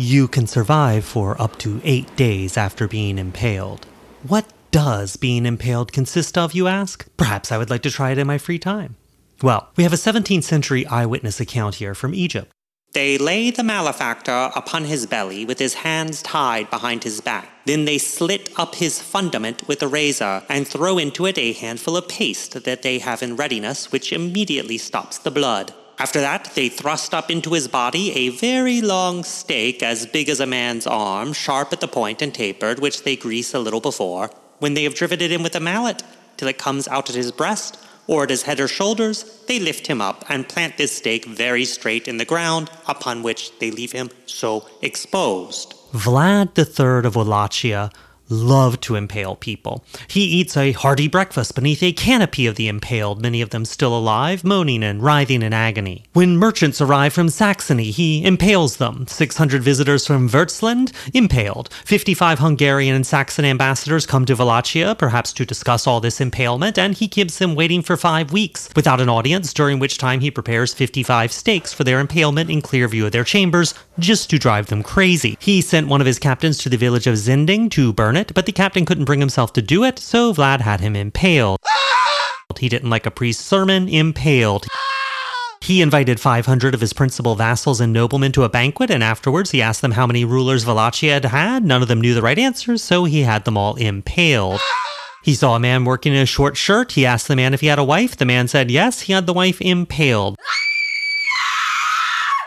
you can survive for up to eight days after being impaled. What does being impaled consist of, you ask? Perhaps I would like to try it in my free time. Well, we have a 17th century eyewitness account here from Egypt. They lay the malefactor upon his belly with his hands tied behind his back. Then they slit up his fundament with a razor and throw into it a handful of paste that they have in readiness, which immediately stops the blood. After that, they thrust up into his body a very long stake as big as a man's arm, sharp at the point and tapered, which they grease a little before. When they have driven it in with a mallet, till it comes out at his breast, or at his head or shoulders, they lift him up and plant this stake very straight in the ground, upon which they leave him so exposed. Vlad III of Wallachia loved to impale people. He eats a hearty breakfast beneath a canopy of the impaled, many of them still alive, moaning and writhing in agony. When merchants arrive from Saxony, he impales them. 600 visitors from Burzenland, impaled. 55 Hungarian and Saxon ambassadors come to Wallachia, perhaps to discuss all this impalement, and he keeps them waiting for five weeks, without an audience, during which time he prepares 55 stakes for their impalement in clear view of their chambers, just to drive them crazy. He sent one of his captains to the village of Zinding to burn it, but the captain couldn't bring himself to do it, so Vlad had him impaled. He didn't like a priest's sermon, impaled. He invited 500 of his principal vassals and noblemen to a banquet, and afterwards he asked them how many rulers Wallachia had had. None of them knew the right answers, so he had them all impaled. He saw a man working in a short shirt. He asked the man if he had a wife. The man said yes, he had the wife impaled.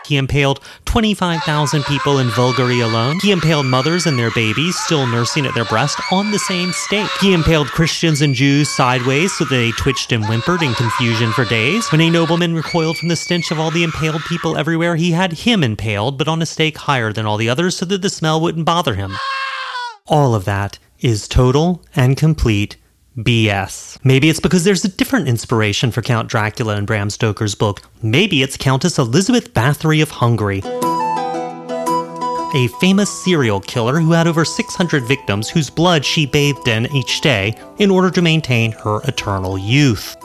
He impaled 25,000 people in Bulgaria alone. He impaled mothers and their babies still nursing at their breast on the same stake. He impaled Christians and Jews sideways so that they twitched and whimpered in confusion for days. When a nobleman recoiled from the stench of all the impaled people everywhere, he had him impaled, but on a stake higher than all the others so that the smell wouldn't bother him. All of that is total and complete BS. Maybe it's because there's a different inspiration for Count Dracula in Bram Stoker's book. Maybe it's Countess Elizabeth Bathory of Hungary. A famous serial killer who had over 600 victims whose blood she bathed in each day in order to maintain her eternal youth.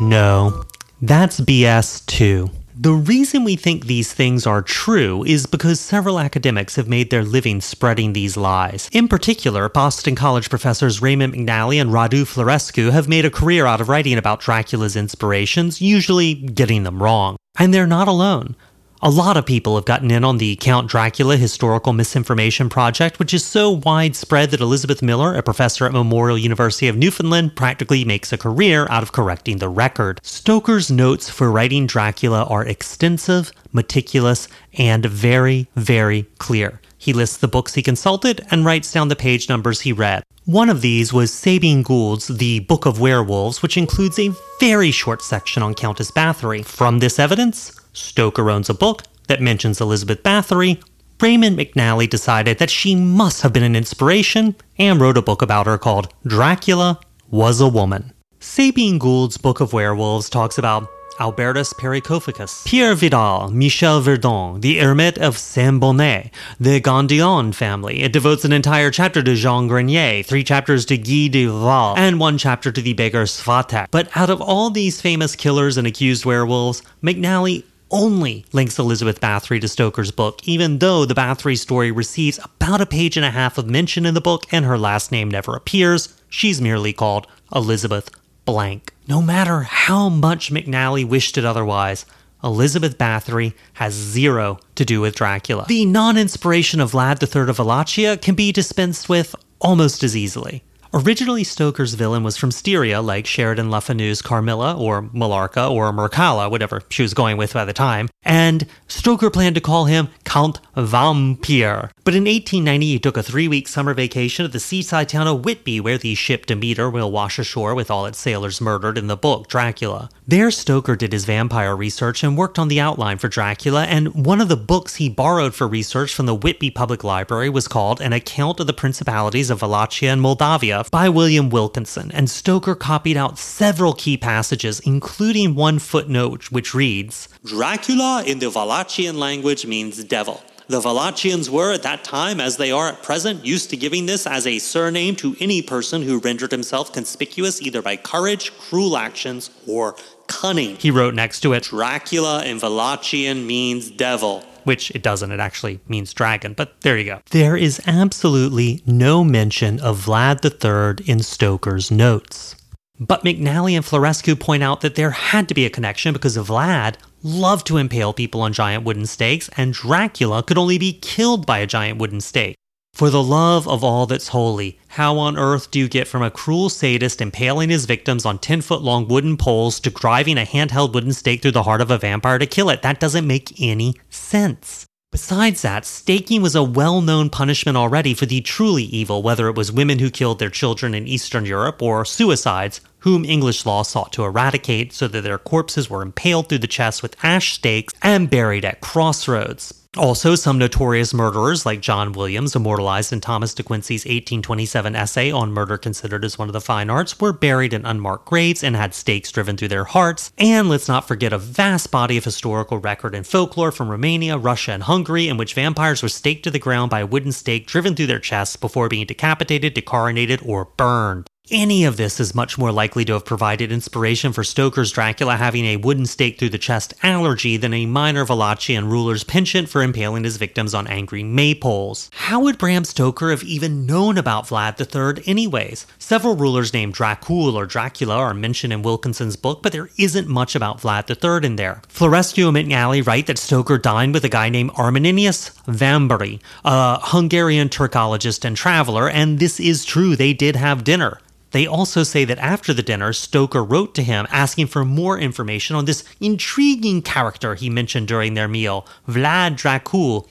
No, that's BS too. The reason we think these things are true is because several academics have made their living spreading these lies. In particular, Boston College professors Raymond McNally and Radu Florescu have made a career out of writing about Dracula's inspirations, usually getting them wrong. And they're not alone. A lot of people have gotten in on the Count Dracula Historical Misinformation Project, which is so widespread that Elizabeth Miller, a professor at Memorial University of Newfoundland, practically makes a career out of correcting the record. Stoker's notes for writing Dracula are extensive, meticulous, and very, very clear. He lists the books he consulted and writes down the page numbers he read. One of these was Sabine Gould's The Book of Werewolves, which includes a very short section on Countess Bathory. From this evidence, Stoker owns a book that mentions Elizabeth Bathory. Raymond McNally decided that she must have been an inspiration and wrote a book about her called Dracula Was a Woman. Sabine Gould's Book of Werewolves talks about Albertus Pericophicus, Pierre Vidal, Michel Verdon, the Hermit of Saint Bonnet, the Gondion family. It devotes an entire chapter to Jean Grenier, three chapters to Guy de Val, and one chapter to the beggar Swiatek. But out of all these famous killers and accused werewolves, McNally only links Elizabeth Bathory to Stoker's book, even though the Bathory story receives about a page and a half of mention in the book and her last name never appears. She's merely called Elizabeth Blank. No matter how much McNally wished it otherwise, Elizabeth Bathory has zero to do with Dracula. The non inspiration of Vlad III of Wallachia can be dispensed with almost as easily. Originally, Stoker's villain was from Styria, like Sheridan Le Fanu's Carmilla, or Millarca, or Mircalla, whatever she was going with by the time, and Stoker planned to call him Count Vampire. But in 1890, he took a three week summer vacation at the seaside town of Whitby, where the ship Demeter will wash ashore with all its sailors murdered in the book Dracula. There, Stoker did his vampire research and worked on the outline for Dracula, and one of the books he borrowed for research from the Whitby Public Library was called An Account of the Principalities of Wallachia and Moldavia by William Wilkinson, and Stoker copied out several key passages, including one footnote which reads Dracula in the Wallachian language means devil. The Wallachians were at that time, as they are at present, used to giving this as a surname to any person who rendered himself conspicuous either by courage, cruel actions, or cunning. He wrote next to it Dracula in Wallachian means devil. Which it doesn't. It actually means dragon, but there you go. There is absolutely no mention of Vlad III in Stoker's notes. But McNally and Florescu point out that there had to be a connection because Vlad loved to impale people on giant wooden stakes, and Dracula could only be killed by a giant wooden stake. For the love of all that's holy, how on earth do you get from a cruel sadist impaling his victims on 10 foot long wooden poles to driving a handheld wooden stake through the heart of a vampire to kill it? That doesn't make any sense. Besides that, staking was a well known punishment already for the truly evil, whether it was women who killed their children in Eastern Europe or suicides, whom English law sought to eradicate so that their corpses were impaled through the chest with ash stakes and buried at crossroads. Also, some notorious murderers like John Williams, immortalized in Thomas de Quincey's 1827 essay on murder considered as one of the fine arts, were buried in unmarked graves and had stakes driven through their hearts. And let's not forget a vast body of historical record and folklore from Romania, Russia, and Hungary in which vampires were staked to the ground by a wooden stake driven through their chests before being decapitated, decarinated, or burned. Any of this is much more likely to have provided inspiration for Stoker's Dracula having a wooden stake through the chest allergy than a minor Wallachian ruler's penchant for impaling his victims on angry maypoles. How would Bram Stoker have even known about Vlad III anyways? Several rulers named Dracul or Dracula are mentioned in Wilkinson's book, but there isn't much about Vlad III in there. Florescu and McNally write that Stoker dined with a guy named Arminius Vambery, a Hungarian Turkologist and traveler, and this is true, they did have dinner. They also say that after the dinner, Stoker wrote to him asking for more information on this intriguing character he mentioned during their meal, Vlad Dracul.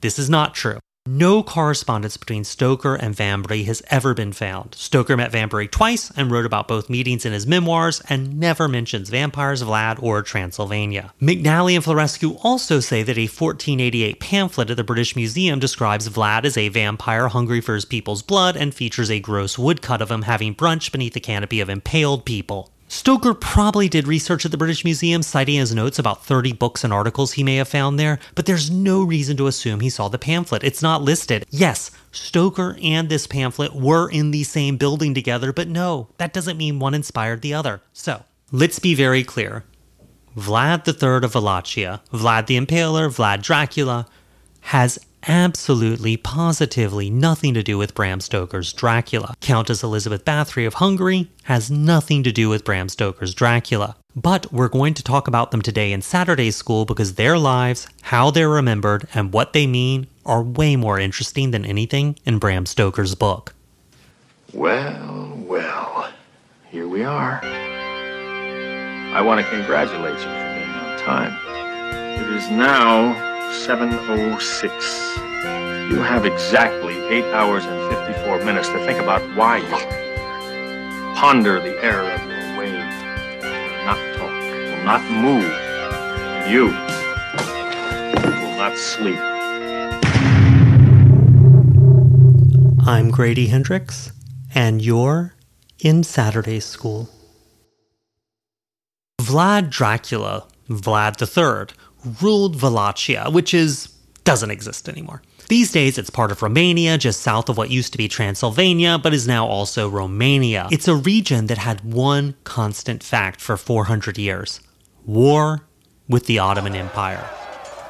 This is not true. No correspondence between Stoker and Vambery has ever been found. Stoker met Vambery twice and wrote about both meetings in his memoirs and never mentions vampires, Vlad, or Transylvania. McNally and Florescu also say that a 1488 pamphlet at the British Museum describes Vlad as a vampire hungry for his people's blood and features a gross woodcut of him having brunch beneath a canopy of impaled people. Stoker probably did research at the British Museum, citing his notes about 30 books and articles he may have found there, but there's no reason to assume he saw the pamphlet. It's not listed. Yes, Stoker and this pamphlet were in the same building together, but no, that doesn't mean one inspired the other. So, let's be very clear. Vlad III of Wallachia, Vlad the Impaler, Vlad Dracula, has absolutely, positively nothing to do with Bram Stoker's Dracula. Countess Elizabeth Bathory of Hungary has nothing to do with Bram Stoker's Dracula. But we're going to talk about them today in Saturday School because their lives, how they're remembered, and what they mean are way more interesting than anything in Bram Stoker's book. Well, well, here we are. I want to congratulate you for being on time. It is now 706. You have exactly 8 hours and 54 minutes to think about why you are. Ponder the error of your way. Not talk, will not move. You will not sleep. I'm Grady Hendrix, and you're in Saturday School. Vlad Dracula, Vlad III, ruled Wallachia, which is doesn't exist anymore. These days, it's part of Romania, just south of what used to be Transylvania, but is now also Romania. It's a region that had one constant fact for 400 years war with the Ottoman Empire.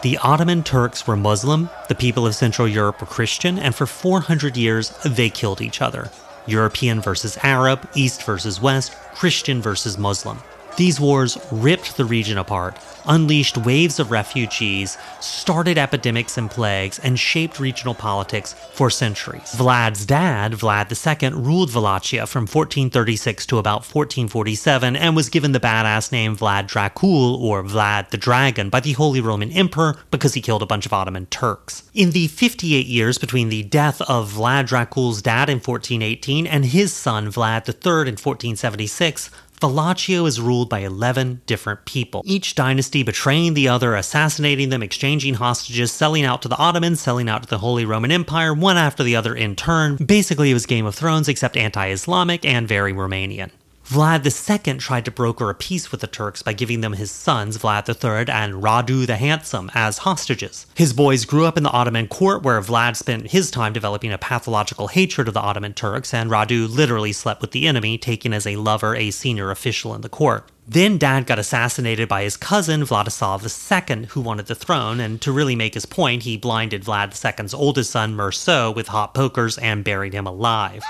The Ottoman Turks were Muslim, the people of Central Europe were Christian, and for 400 years, they killed each other. European versus Arab, East versus West, Christian versus Muslim. These wars ripped the region apart, unleashed waves of refugees, started epidemics and plagues, and shaped regional politics for centuries. Vlad's dad, Vlad II, ruled Wallachia from 1436 to about 1447 and was given the badass name Vlad Dracul or Vlad the Dragon by the Holy Roman Emperor because he killed a bunch of Ottoman Turks. In the 58 years between the death of Vlad Dracul's dad in 1418 and his son Vlad III in 1476, Wallachia is ruled by 11 different people, each dynasty betraying the other, assassinating them, exchanging hostages, selling out to the Ottomans, selling out to the Holy Roman Empire, one after the other in turn. Basically, it was Game of Thrones except anti Islamic and very Romanian. Vlad II tried to broker a peace with the Turks by giving them his sons, Vlad III and Radu the Handsome, as hostages. His boys grew up in the Ottoman court, where Vlad spent his time developing a pathological hatred of the Ottoman Turks, and Radu literally slept with the enemy, taking as a lover a senior official in the court. Then dad got assassinated by his cousin Vladislav II, who wanted the throne, and to really make his point, he blinded Vlad II's oldest son, Mircea, with hot pokers and buried him alive.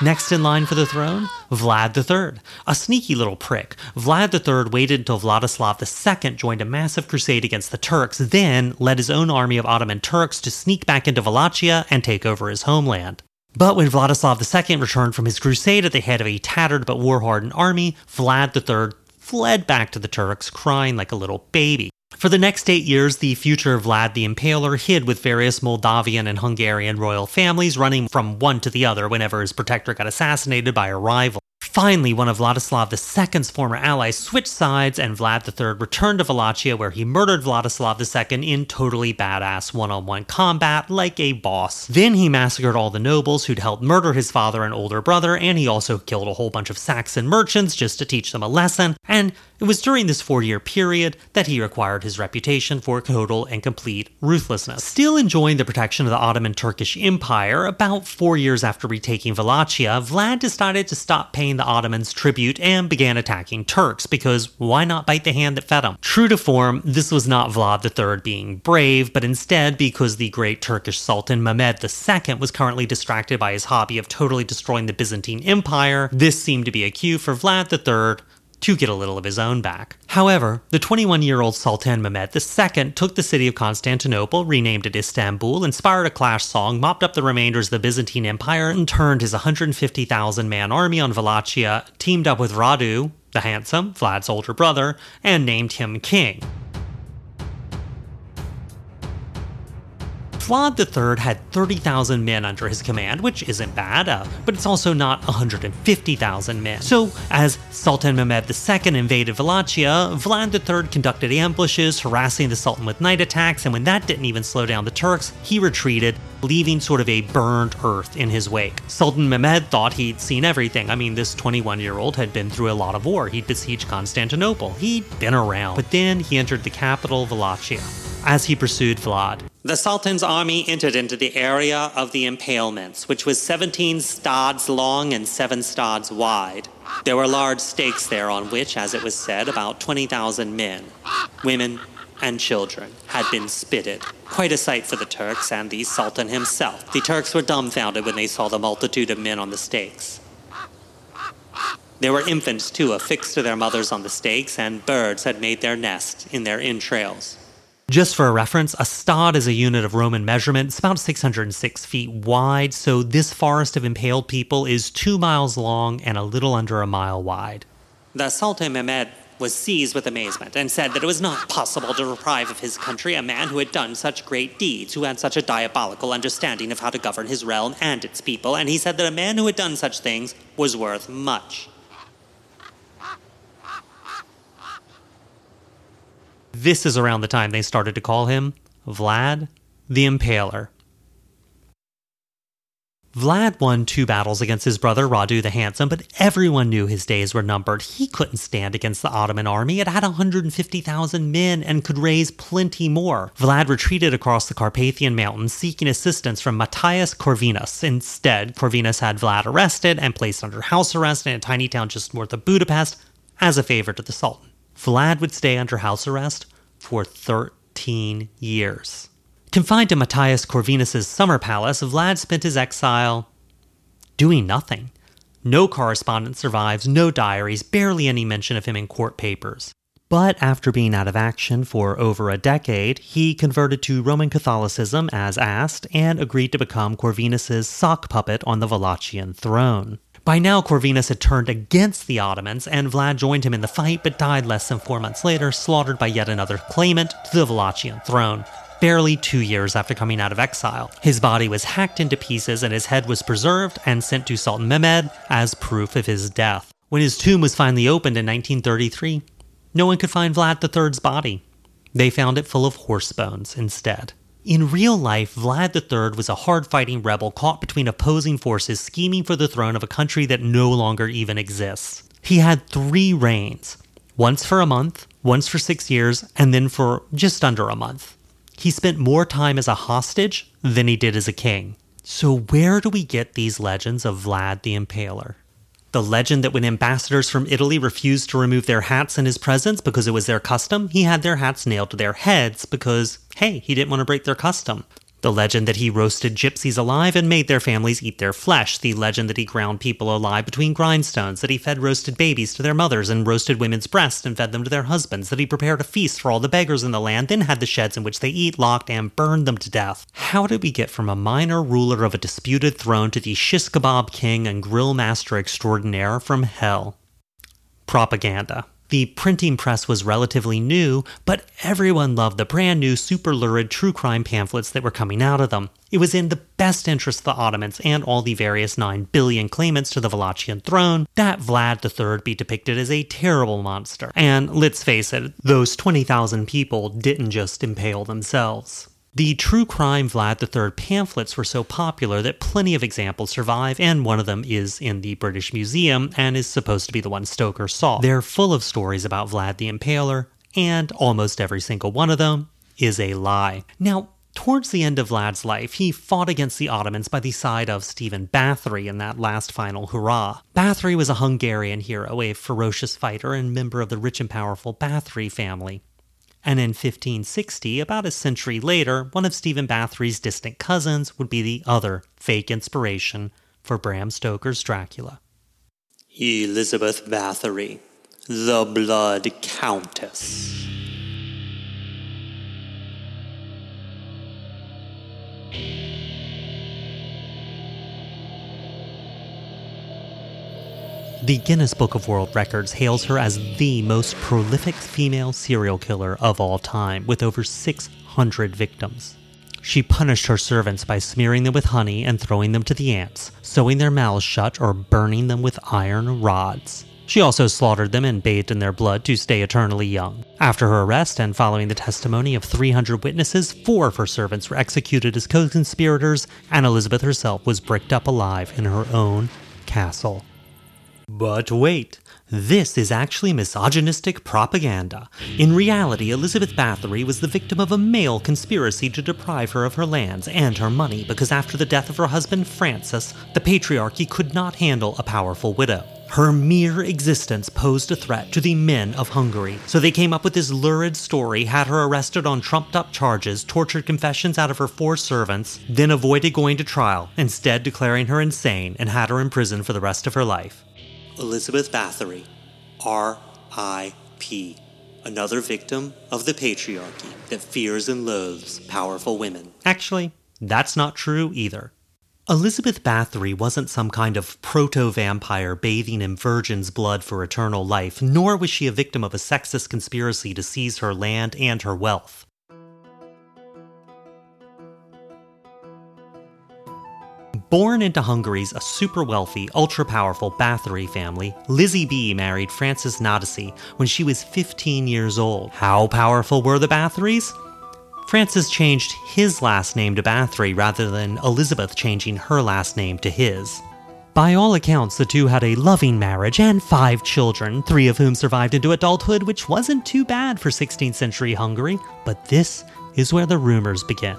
Next in line for the throne, Vlad III. A sneaky little prick. Vlad III waited until Vladislav II joined a massive crusade against the Turks, then led his own army of Ottoman Turks to sneak back into Wallachia and take over his homeland. But when Vladislav II returned from his crusade at the head of a tattered but war hardened army, Vlad III fled back to the Turks, crying like a little baby. For the next eight years, the future Vlad the Impaler hid with various Moldavian and Hungarian royal families, running from one to the other whenever his protector got assassinated by a rival. Finally, one of Vladislav II's former allies switched sides, and Vlad III returned to Wallachia, where he murdered Vladislav II in totally badass one on one combat like a boss. Then he massacred all the nobles who'd helped murder his father and older brother, and he also killed a whole bunch of Saxon merchants just to teach them a lesson. And it was during this four year period that he acquired his reputation for total and complete ruthlessness. Still enjoying the protection of the Ottoman Turkish Empire, about four years after retaking Wallachia, Vlad decided to stop paying the Ottomans tribute and began attacking Turks because why not bite the hand that fed him? True to form, this was not Vlad III being brave, but instead because the great Turkish Sultan Mehmed II was currently distracted by his hobby of totally destroying the Byzantine Empire, this seemed to be a cue for Vlad III to get a little of his own back. However, the 21 year old Sultan Mehmed II took the city of Constantinople, renamed it Istanbul, inspired a clash song, mopped up the remainders of the Byzantine Empire, and turned his 150,000 man army on Wallachia, teamed up with Radu, the handsome, Vlad's older brother, and named him king. Vlad III had 30,000 men under his command, which isn't bad, uh, but it's also not 150,000 men. So, as Sultan Mehmed II invaded Wallachia, Vlad III conducted ambushes, harassing the Sultan with night attacks, and when that didn't even slow down the Turks, he retreated, leaving sort of a burned earth in his wake. Sultan Mehmed thought he'd seen everything. I mean, this 21 year old had been through a lot of war. He'd besieged Constantinople, he'd been around. But then he entered the capital, Wallachia. As he pursued Vlad, the Sultan's army entered into the area of the impalements, which was 17 stads long and 7 stads wide. There were large stakes there on which, as it was said, about 20,000 men, women, and children had been spitted. Quite a sight for the Turks and the Sultan himself. The Turks were dumbfounded when they saw the multitude of men on the stakes. There were infants, too, affixed to their mothers on the stakes, and birds had made their nest in their entrails. Just for a reference, a stad is a unit of Roman measurement. It's about 606 feet wide, so this forest of impaled people is two miles long and a little under a mile wide. The Sultan Mehmed was seized with amazement and said that it was not possible to deprive of his country a man who had done such great deeds, who had such a diabolical understanding of how to govern his realm and its people, and he said that a man who had done such things was worth much. This is around the time they started to call him Vlad the Impaler. Vlad won two battles against his brother Radu the Handsome, but everyone knew his days were numbered. He couldn't stand against the Ottoman army. It had 150,000 men and could raise plenty more. Vlad retreated across the Carpathian Mountains, seeking assistance from Matthias Corvinus. Instead, Corvinus had Vlad arrested and placed under house arrest in a tiny town just north of Budapest as a favor to the Sultan. Vlad would stay under house arrest for 13 years. Confined to Matthias Corvinus's summer palace, Vlad spent his exile doing nothing. No correspondence survives, no diaries, barely any mention of him in court papers. But after being out of action for over a decade, he converted to Roman Catholicism as asked and agreed to become Corvinus's sock puppet on the Wallachian throne. By now, Corvinus had turned against the Ottomans, and Vlad joined him in the fight but died less than four months later, slaughtered by yet another claimant to the Wallachian throne. Barely two years after coming out of exile, his body was hacked into pieces and his head was preserved and sent to Sultan Mehmed as proof of his death. When his tomb was finally opened in 1933, no one could find Vlad III's body. They found it full of horse bones instead. In real life, Vlad III was a hard fighting rebel caught between opposing forces scheming for the throne of a country that no longer even exists. He had three reigns once for a month, once for six years, and then for just under a month. He spent more time as a hostage than he did as a king. So, where do we get these legends of Vlad the Impaler? The legend that when ambassadors from Italy refused to remove their hats in his presence because it was their custom, he had their hats nailed to their heads because, hey, he didn't want to break their custom. The legend that he roasted gypsies alive and made their families eat their flesh. The legend that he ground people alive between grindstones. That he fed roasted babies to their mothers and roasted women's breasts and fed them to their husbands. That he prepared a feast for all the beggars in the land, then had the sheds in which they eat locked and burned them to death. How did we get from a minor ruler of a disputed throne to the shish kebab king and grill master extraordinaire from hell? Propaganda. The printing press was relatively new, but everyone loved the brand new super lurid true crime pamphlets that were coming out of them. It was in the best interest of the Ottomans and all the various 9 billion claimants to the Wallachian throne that Vlad III be depicted as a terrible monster. And let's face it, those 20,000 people didn't just impale themselves. The true crime Vlad III pamphlets were so popular that plenty of examples survive, and one of them is in the British Museum and is supposed to be the one Stoker saw. They're full of stories about Vlad the Impaler, and almost every single one of them is a lie. Now, Towards the end of Vlad's life, he fought against the Ottomans by the side of Stephen Bathory in that last final hurrah. Bathory was a Hungarian hero, a ferocious fighter and member of the rich and powerful Bathory family and in 1560, about a century later, one of Stephen Bathory's distant cousins would be the other fake inspiration for Bram Stoker's Dracula. Elizabeth Bathory, the Blood Countess. The Guinness Book of World Records hails her as the most prolific female serial killer of all time, with over 600 victims. She punished her servants by smearing them with honey and throwing them to the ants, sewing their mouths shut, or burning them with iron rods. She also slaughtered them and bathed in their blood to stay eternally young. After her arrest and following the testimony of 300 witnesses, four of her servants were executed as co conspirators, and Elizabeth herself was bricked up alive in her own castle. But wait, this is actually misogynistic propaganda. In reality, Elizabeth Bathory was the victim of a male conspiracy to deprive her of her lands and her money because after the death of her husband Francis, the patriarchy could not handle a powerful widow. Her mere existence posed a threat to the men of Hungary, so they came up with this lurid story, had her arrested on trumped up charges, tortured confessions out of her four servants, then avoided going to trial, instead declaring her insane and had her in prison for the rest of her life. Elizabeth Bathory, R.I.P., another victim of the patriarchy that fears and loathes powerful women. Actually, that's not true either. Elizabeth Bathory wasn't some kind of proto vampire bathing in virgin's blood for eternal life, nor was she a victim of a sexist conspiracy to seize her land and her wealth. Born into Hungary's a super wealthy, ultra powerful Bathory family, Lizzie B married Francis Nadasdy when she was 15 years old. How powerful were the Bathorys? Francis changed his last name to Bathory rather than Elizabeth changing her last name to his. By all accounts, the two had a loving marriage and five children, three of whom survived into adulthood, which wasn't too bad for 16th century Hungary. But this is where the rumors begin.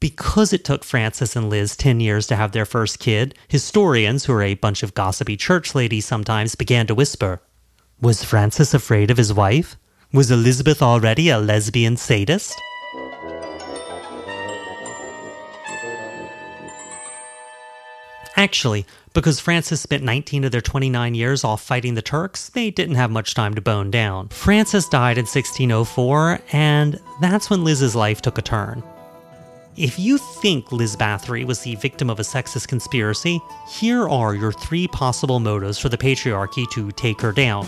Because it took Francis and Liz 10 years to have their first kid, historians, who are a bunch of gossipy church ladies sometimes, began to whisper Was Francis afraid of his wife? Was Elizabeth already a lesbian sadist? Actually, because Francis spent 19 of their 29 years off fighting the Turks, they didn't have much time to bone down. Francis died in 1604, and that's when Liz's life took a turn. If you think Liz Bathory was the victim of a sexist conspiracy, here are your three possible motives for the patriarchy to take her down.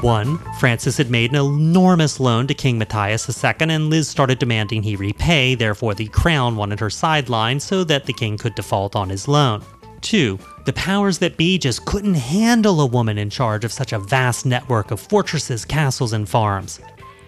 1. Francis had made an enormous loan to King Matthias II, and Liz started demanding he repay, therefore, the crown wanted her sidelined so that the king could default on his loan. 2. The powers that be just couldn't handle a woman in charge of such a vast network of fortresses, castles, and farms.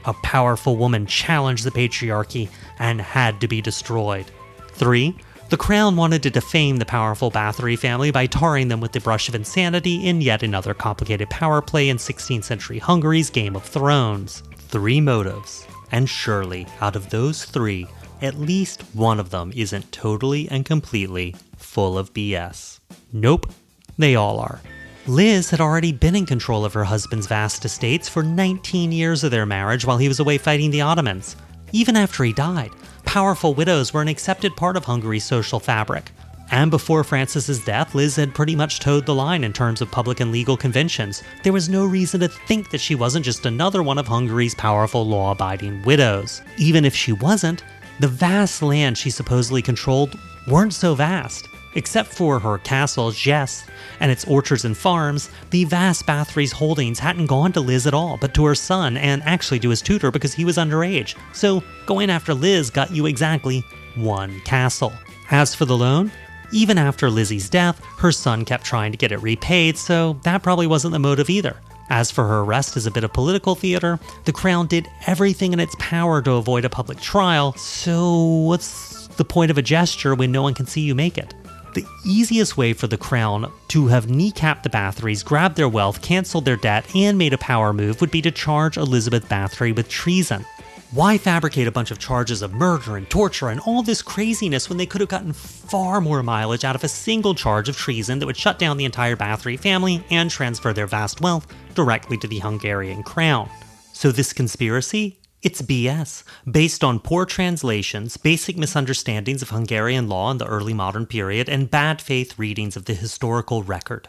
A powerful woman challenged the patriarchy and had to be destroyed. 3. The crown wanted to defame the powerful Bathory family by tarring them with the brush of insanity in yet another complicated power play in 16th century Hungary's Game of Thrones. Three motives. And surely, out of those three, at least one of them isn't totally and completely full of BS. Nope, they all are. Liz had already been in control of her husband's vast estates for 19 years of their marriage while he was away fighting the Ottomans. Even after he died, powerful widows were an accepted part of Hungary's social fabric. And before Francis's death, Liz had pretty much toed the line in terms of public and legal conventions. There was no reason to think that she wasn't just another one of Hungary's powerful law abiding widows. Even if she wasn't, the vast land she supposedly controlled weren't so vast. Except for her castle, Jess, and its orchards and farms, the vast Bathory's holdings hadn't gone to Liz at all, but to her son, and actually to his tutor because he was underage. So, going after Liz got you exactly one castle. As for the loan, even after Lizzie's death, her son kept trying to get it repaid, so that probably wasn't the motive either. As for her arrest as a bit of political theater, the Crown did everything in its power to avoid a public trial, so what's the point of a gesture when no one can see you make it? The easiest way for the crown to have kneecapped the Bathorys, grabbed their wealth, canceled their debt, and made a power move would be to charge Elizabeth Bathory with treason. Why fabricate a bunch of charges of murder and torture and all this craziness when they could have gotten far more mileage out of a single charge of treason that would shut down the entire Bathory family and transfer their vast wealth directly to the Hungarian crown? So, this conspiracy it's BS, based on poor translations, basic misunderstandings of Hungarian law in the early modern period, and bad faith readings of the historical record.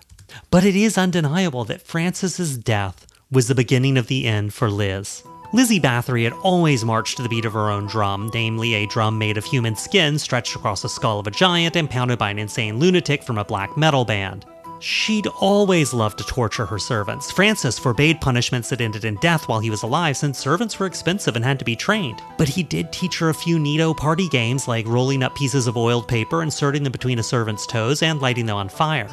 But it is undeniable that Francis's death was the beginning of the end for Liz. Lizzie Bathory had always marched to the beat of her own drum, namely a drum made of human skin stretched across the skull of a giant and pounded by an insane lunatic from a black metal band. She'd always loved to torture her servants. Francis forbade punishments that ended in death while he was alive since servants were expensive and had to be trained. But he did teach her a few neato party games like rolling up pieces of oiled paper, inserting them between a servant's toes, and lighting them on fire.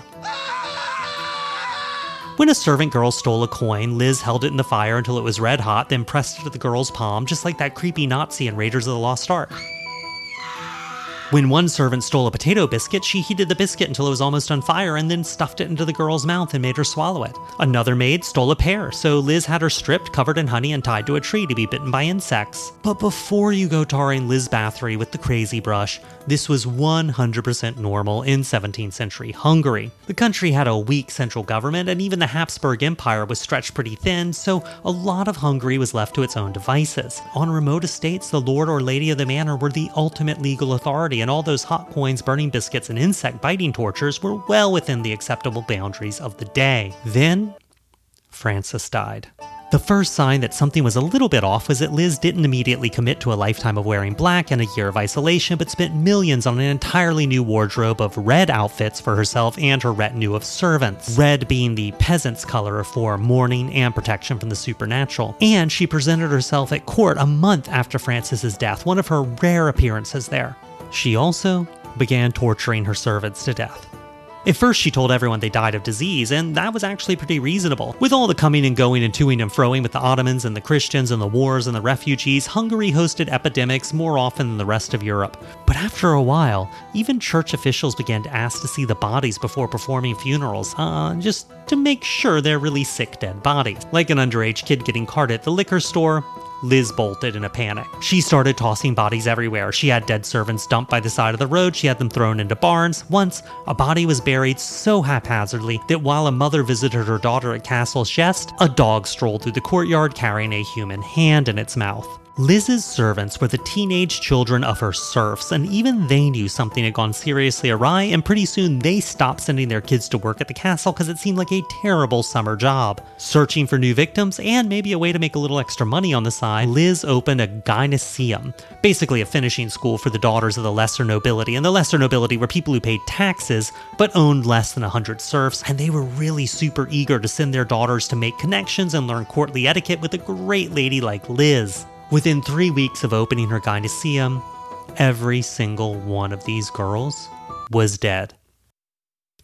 When a servant girl stole a coin, Liz held it in the fire until it was red hot, then pressed it to the girl's palm, just like that creepy Nazi in Raiders of the Lost Ark. When one servant stole a potato biscuit, she heated the biscuit until it was almost on fire and then stuffed it into the girl's mouth and made her swallow it. Another maid stole a pear, so Liz had her stripped, covered in honey, and tied to a tree to be bitten by insects. But before you go tarring Liz Bathory with the crazy brush, this was 100% normal in 17th century Hungary. The country had a weak central government, and even the Habsburg Empire was stretched pretty thin, so a lot of Hungary was left to its own devices. On remote estates, the lord or lady of the manor were the ultimate legal authority, and all those hot coins, burning biscuits, and insect biting tortures were well within the acceptable boundaries of the day. Then, Francis died. The first sign that something was a little bit off was that Liz didn't immediately commit to a lifetime of wearing black and a year of isolation, but spent millions on an entirely new wardrobe of red outfits for herself and her retinue of servants. Red being the peasant's color for mourning and protection from the supernatural. And she presented herself at court a month after Francis's death, one of her rare appearances there. She also began torturing her servants to death. At first, she told everyone they died of disease, and that was actually pretty reasonable. With all the coming and going and toing and froing with the Ottomans and the Christians and the wars and the refugees, Hungary hosted epidemics more often than the rest of Europe. But after a while, even church officials began to ask to see the bodies before performing funerals, uh, just to make sure they're really sick dead bodies. Like an underage kid getting carted at the liquor store, Liz bolted in a panic. She started tossing bodies everywhere. She had dead servants dumped by the side of the road, she had them thrown into barns. Once, a body was buried so haphazardly that while a mother visited her daughter at Castle Shest, a dog strolled through the courtyard carrying a human hand in its mouth. Liz's servants were the teenage children of her serfs, and even they knew something had gone seriously awry, and pretty soon they stopped sending their kids to work at the castle because it seemed like a terrible summer job. Searching for new victims and maybe a way to make a little extra money on the side, Liz opened a gynaeceum, basically a finishing school for the daughters of the lesser nobility, and the lesser nobility were people who paid taxes but owned less than 100 serfs, and they were really super eager to send their daughters to make connections and learn courtly etiquette with a great lady like Liz. Within three weeks of opening her gynaeceum, every single one of these girls was dead.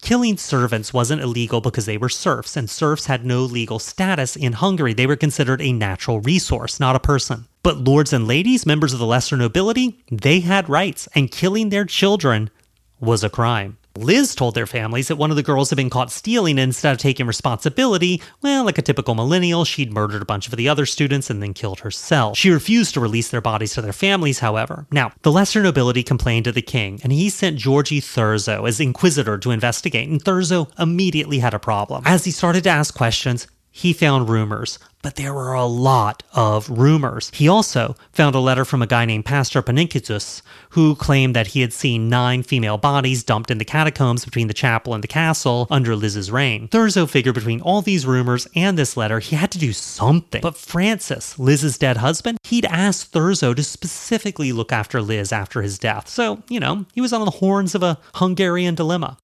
Killing servants wasn't illegal because they were serfs, and serfs had no legal status in Hungary. They were considered a natural resource, not a person. But lords and ladies, members of the lesser nobility, they had rights, and killing their children was a crime. Liz told their families that one of the girls had been caught stealing instead of taking responsibility, well, like a typical millennial, she'd murdered a bunch of the other students and then killed herself. She refused to release their bodies to their families, however. Now, the lesser nobility complained to the king, and he sent Georgi Thurzo as inquisitor to investigate, and Thurzo immediately had a problem. As he started to ask questions, he found rumors, but there were a lot of rumors. He also found a letter from a guy named Pastor Panickitus, who claimed that he had seen nine female bodies dumped in the catacombs between the chapel and the castle under Liz's reign. Thurzo figured between all these rumors and this letter, he had to do something. But Francis, Liz's dead husband, he'd asked Thurzo to specifically look after Liz after his death. So, you know, he was on the horns of a Hungarian dilemma.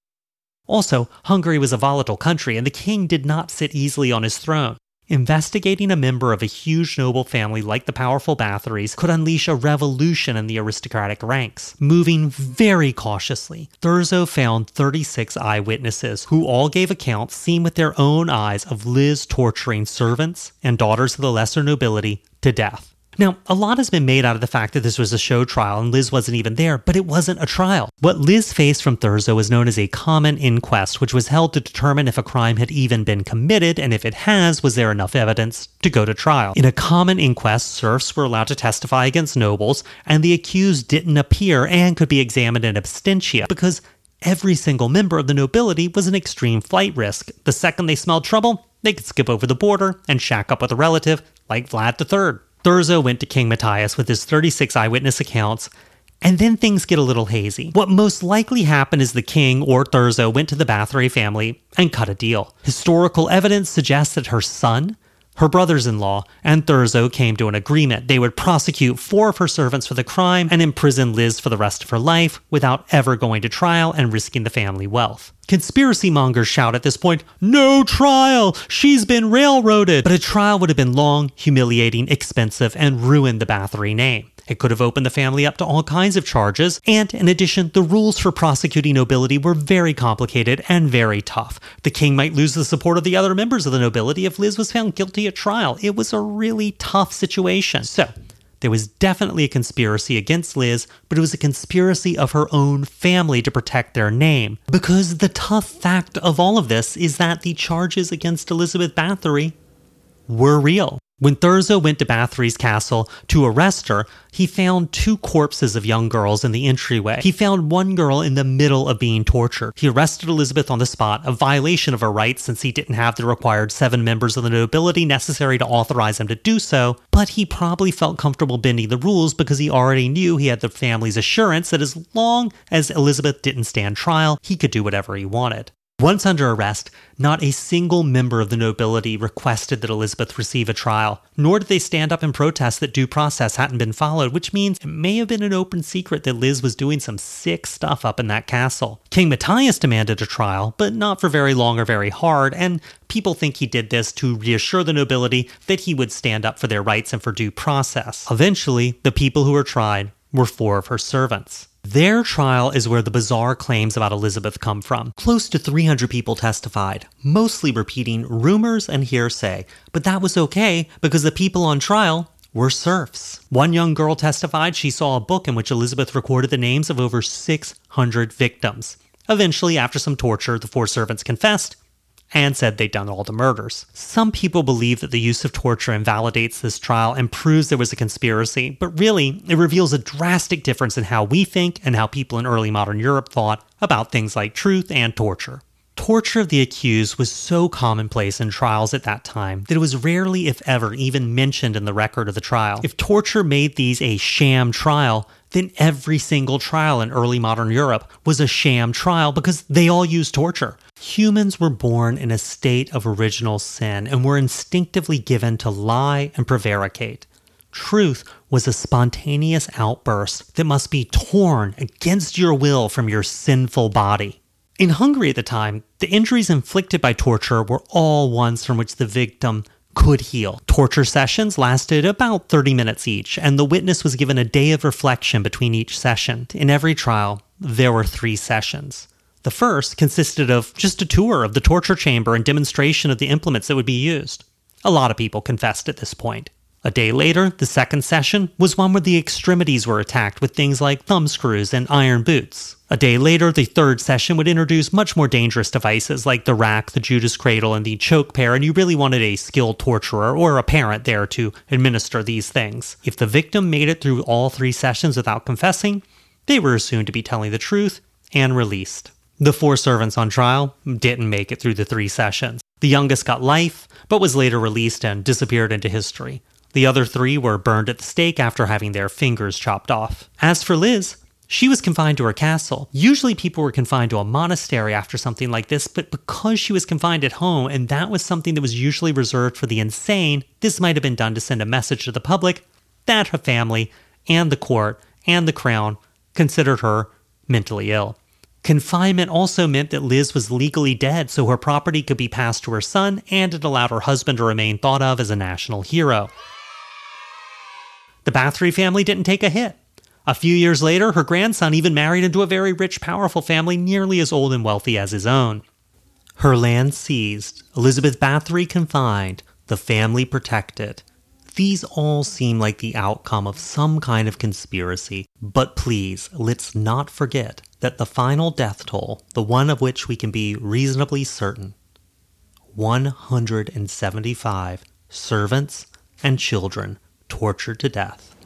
Also, Hungary was a volatile country, and the king did not sit easily on his throne. Investigating a member of a huge noble family like the powerful Bathories could unleash a revolution in the aristocratic ranks. Moving very cautiously, Thurzo found 36 eyewitnesses who all gave accounts seen with their own eyes of Liz torturing servants and daughters of the lesser nobility to death. Now, a lot has been made out of the fact that this was a show trial and Liz wasn't even there, but it wasn't a trial. What Liz faced from Thurzo was known as a common inquest, which was held to determine if a crime had even been committed, and if it has, was there enough evidence to go to trial. In a common inquest, serfs were allowed to testify against nobles, and the accused didn't appear and could be examined in absentia because every single member of the nobility was an extreme flight risk. The second they smelled trouble, they could skip over the border and shack up with a relative like Vlad III. Thurzo went to King Matthias with his 36 eyewitness accounts, and then things get a little hazy. What most likely happened is the king or Thurzo went to the Bathory family and cut a deal. Historical evidence suggests that her son, her brothers in law, and Thurzo came to an agreement. They would prosecute four of her servants for the crime and imprison Liz for the rest of her life without ever going to trial and risking the family wealth. Conspiracy mongers shout at this point, No trial! She's been railroaded! But a trial would have been long, humiliating, expensive, and ruined the Bathory name. It could have opened the family up to all kinds of charges, and in addition, the rules for prosecuting nobility were very complicated and very tough. The king might lose the support of the other members of the nobility if Liz was found guilty at trial. It was a really tough situation. So, there was definitely a conspiracy against Liz, but it was a conspiracy of her own family to protect their name. Because the tough fact of all of this is that the charges against Elizabeth Bathory were real. When Thurzo went to Bathory's castle to arrest her, he found two corpses of young girls in the entryway. He found one girl in the middle of being tortured. He arrested Elizabeth on the spot, a violation of her rights since he didn't have the required seven members of the nobility necessary to authorize him to do so, but he probably felt comfortable bending the rules because he already knew he had the family's assurance that as long as Elizabeth didn't stand trial, he could do whatever he wanted. Once under arrest, not a single member of the nobility requested that Elizabeth receive a trial, nor did they stand up and protest that due process hadn't been followed, which means it may have been an open secret that Liz was doing some sick stuff up in that castle. King Matthias demanded a trial, but not for very long or very hard, and people think he did this to reassure the nobility that he would stand up for their rights and for due process. Eventually, the people who were tried were four of her servants. Their trial is where the bizarre claims about Elizabeth come from. Close to 300 people testified, mostly repeating rumors and hearsay, but that was okay because the people on trial were serfs. One young girl testified she saw a book in which Elizabeth recorded the names of over 600 victims. Eventually, after some torture, the four servants confessed and said they'd done all the murders. Some people believe that the use of torture invalidates this trial and proves there was a conspiracy, but really, it reveals a drastic difference in how we think and how people in early modern Europe thought about things like truth and torture. Torture of the accused was so commonplace in trials at that time that it was rarely, if ever, even mentioned in the record of the trial. If torture made these a sham trial, then every single trial in early modern Europe was a sham trial because they all used torture. Humans were born in a state of original sin and were instinctively given to lie and prevaricate. Truth was a spontaneous outburst that must be torn against your will from your sinful body. In Hungary at the time, the injuries inflicted by torture were all ones from which the victim could heal. Torture sessions lasted about 30 minutes each, and the witness was given a day of reflection between each session. In every trial, there were three sessions. The first consisted of just a tour of the torture chamber and demonstration of the implements that would be used. A lot of people confessed at this point. A day later, the second session was one where the extremities were attacked with things like thumb screws and iron boots. A day later, the third session would introduce much more dangerous devices like the rack, the Judas cradle, and the choke pear, and you really wanted a skilled torturer or a parent there to administer these things. If the victim made it through all three sessions without confessing, they were assumed to be telling the truth and released. The four servants on trial didn't make it through the three sessions. The youngest got life, but was later released and disappeared into history. The other three were burned at the stake after having their fingers chopped off. As for Liz, she was confined to her castle. Usually people were confined to a monastery after something like this, but because she was confined at home and that was something that was usually reserved for the insane, this might have been done to send a message to the public that her family and the court and the crown considered her mentally ill. Confinement also meant that Liz was legally dead, so her property could be passed to her son, and it allowed her husband to remain thought of as a national hero. The Bathory family didn't take a hit. A few years later, her grandson even married into a very rich, powerful family nearly as old and wealthy as his own. Her land seized, Elizabeth Bathory confined, the family protected. These all seem like the outcome of some kind of conspiracy, but please, let's not forget that the final death toll, the one of which we can be reasonably certain 175 servants and children tortured to death.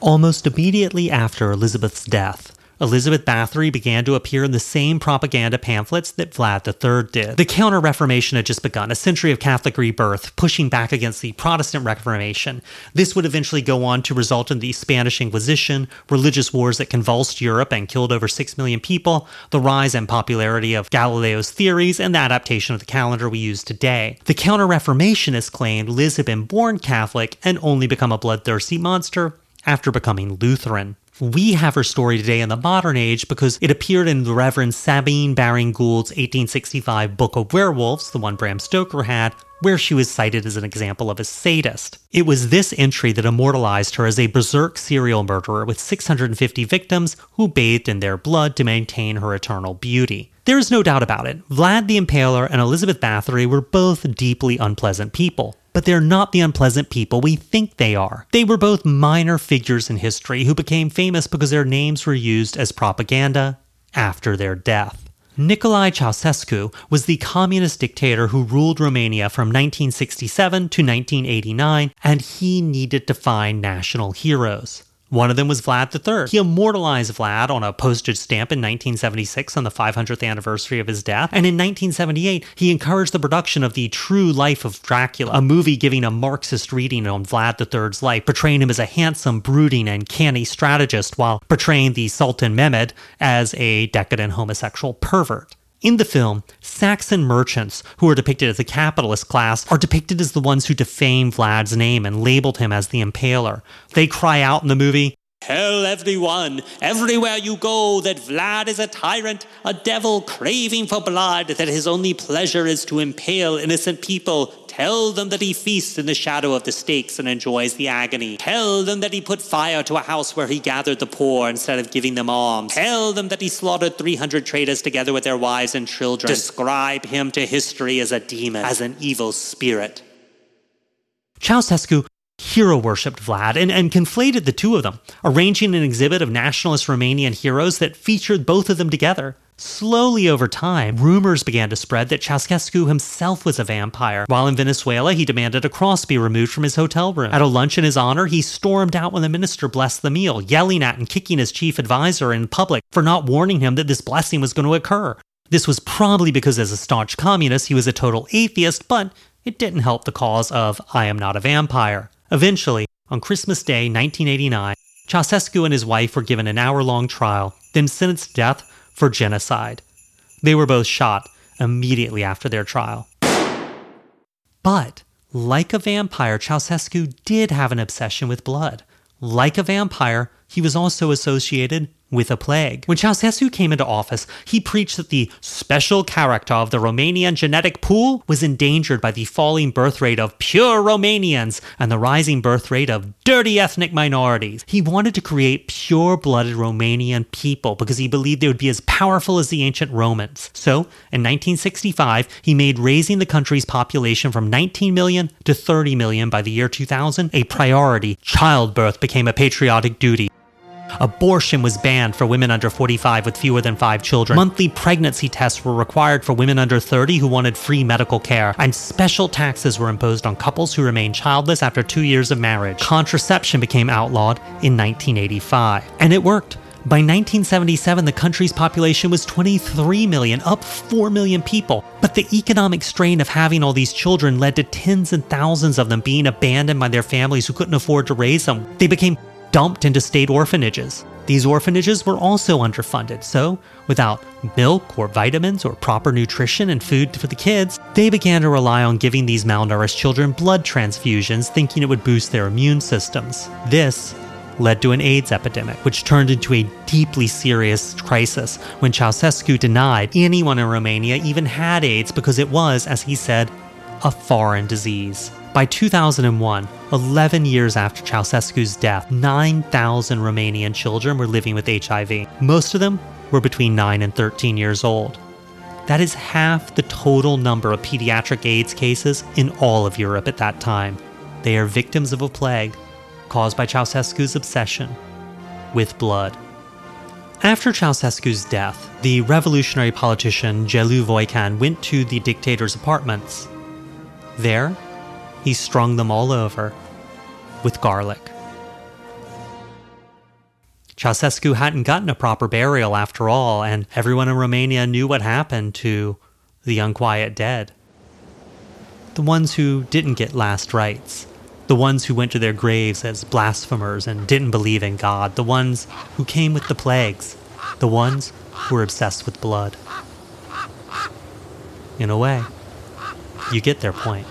Almost immediately after Elizabeth's death, Elizabeth Bathory began to appear in the same propaganda pamphlets that Vlad III did. The Counter Reformation had just begun, a century of Catholic rebirth, pushing back against the Protestant Reformation. This would eventually go on to result in the Spanish Inquisition, religious wars that convulsed Europe and killed over 6 million people, the rise and popularity of Galileo's theories, and the adaptation of the calendar we use today. The Counter Reformationists claimed Liz had been born Catholic and only become a bloodthirsty monster after becoming Lutheran. We have her story today in the modern age because it appeared in the Reverend Sabine Baring Gould's 1865 Book of Werewolves, the one Bram Stoker had, where she was cited as an example of a sadist. It was this entry that immortalized her as a berserk serial murderer with 650 victims who bathed in their blood to maintain her eternal beauty. There is no doubt about it. Vlad the Impaler and Elizabeth Bathory were both deeply unpleasant people but they're not the unpleasant people we think they are. They were both minor figures in history who became famous because their names were used as propaganda after their death. Nicolae Ceausescu was the communist dictator who ruled Romania from 1967 to 1989, and he needed to find national heroes. One of them was Vlad III. He immortalized Vlad on a postage stamp in 1976 on the 500th anniversary of his death. And in 1978, he encouraged the production of The True Life of Dracula, a movie giving a Marxist reading on Vlad III's life, portraying him as a handsome, brooding, and canny strategist while portraying the Sultan Mehmed as a decadent homosexual pervert. In the film, Saxon merchants, who are depicted as the capitalist class, are depicted as the ones who defamed Vlad's name and labeled him as the impaler. They cry out in the movie, Tell everyone, everywhere you go, that Vlad is a tyrant, a devil craving for blood, that his only pleasure is to impale innocent people. Tell them that he feasts in the shadow of the stakes and enjoys the agony. Tell them that he put fire to a house where he gathered the poor instead of giving them alms. Tell them that he slaughtered 300 traders together with their wives and children. Describe him to history as a demon, as an evil spirit. Ceausescu hero worshipped Vlad and, and conflated the two of them, arranging an exhibit of nationalist Romanian heroes that featured both of them together. Slowly over time, rumors began to spread that Ceausescu himself was a vampire. While in Venezuela, he demanded a cross be removed from his hotel room. At a lunch in his honor, he stormed out when the minister blessed the meal, yelling at and kicking his chief advisor in public for not warning him that this blessing was going to occur. This was probably because, as a staunch communist, he was a total atheist, but it didn't help the cause of I am not a vampire. Eventually, on Christmas Day 1989, Ceausescu and his wife were given an hour long trial, then sentenced to death for genocide. They were both shot immediately after their trial. But, like a vampire, Ceausescu did have an obsession with blood. Like a vampire, he was also associated with a plague. When Ceausescu came into office, he preached that the special character of the Romanian genetic pool was endangered by the falling birth rate of pure Romanians and the rising birth rate of dirty ethnic minorities. He wanted to create pure blooded Romanian people because he believed they would be as powerful as the ancient Romans. So, in 1965, he made raising the country's population from 19 million to 30 million by the year 2000 a priority. Childbirth became a patriotic duty. Abortion was banned for women under 45 with fewer than five children. Monthly pregnancy tests were required for women under 30 who wanted free medical care. And special taxes were imposed on couples who remained childless after two years of marriage. Contraception became outlawed in 1985. And it worked. By 1977, the country's population was 23 million, up 4 million people. But the economic strain of having all these children led to tens and thousands of them being abandoned by their families who couldn't afford to raise them. They became dumped into state orphanages. These orphanages were also underfunded, so without milk or vitamins or proper nutrition and food for the kids, they began to rely on giving these malnourished children blood transfusions, thinking it would boost their immune systems. This led to an AIDS epidemic, which turned into a deeply serious crisis when Ceausescu denied anyone in Romania even had AIDS because it was, as he said, a foreign disease. By 2001, 11 years after Ceausescu's death, 9,000 Romanian children were living with HIV. Most of them were between 9 and 13 years old. That is half the total number of pediatric AIDS cases in all of Europe at that time. They are victims of a plague caused by Ceausescu's obsession with blood. After Ceausescu's death, the revolutionary politician Gelu Voican went to the dictator's apartments. There, he strung them all over with garlic. Ceausescu hadn't gotten a proper burial after all, and everyone in Romania knew what happened to the unquiet dead. The ones who didn't get last rites, the ones who went to their graves as blasphemers and didn't believe in God, the ones who came with the plagues, the ones who were obsessed with blood. In a way, you get their point.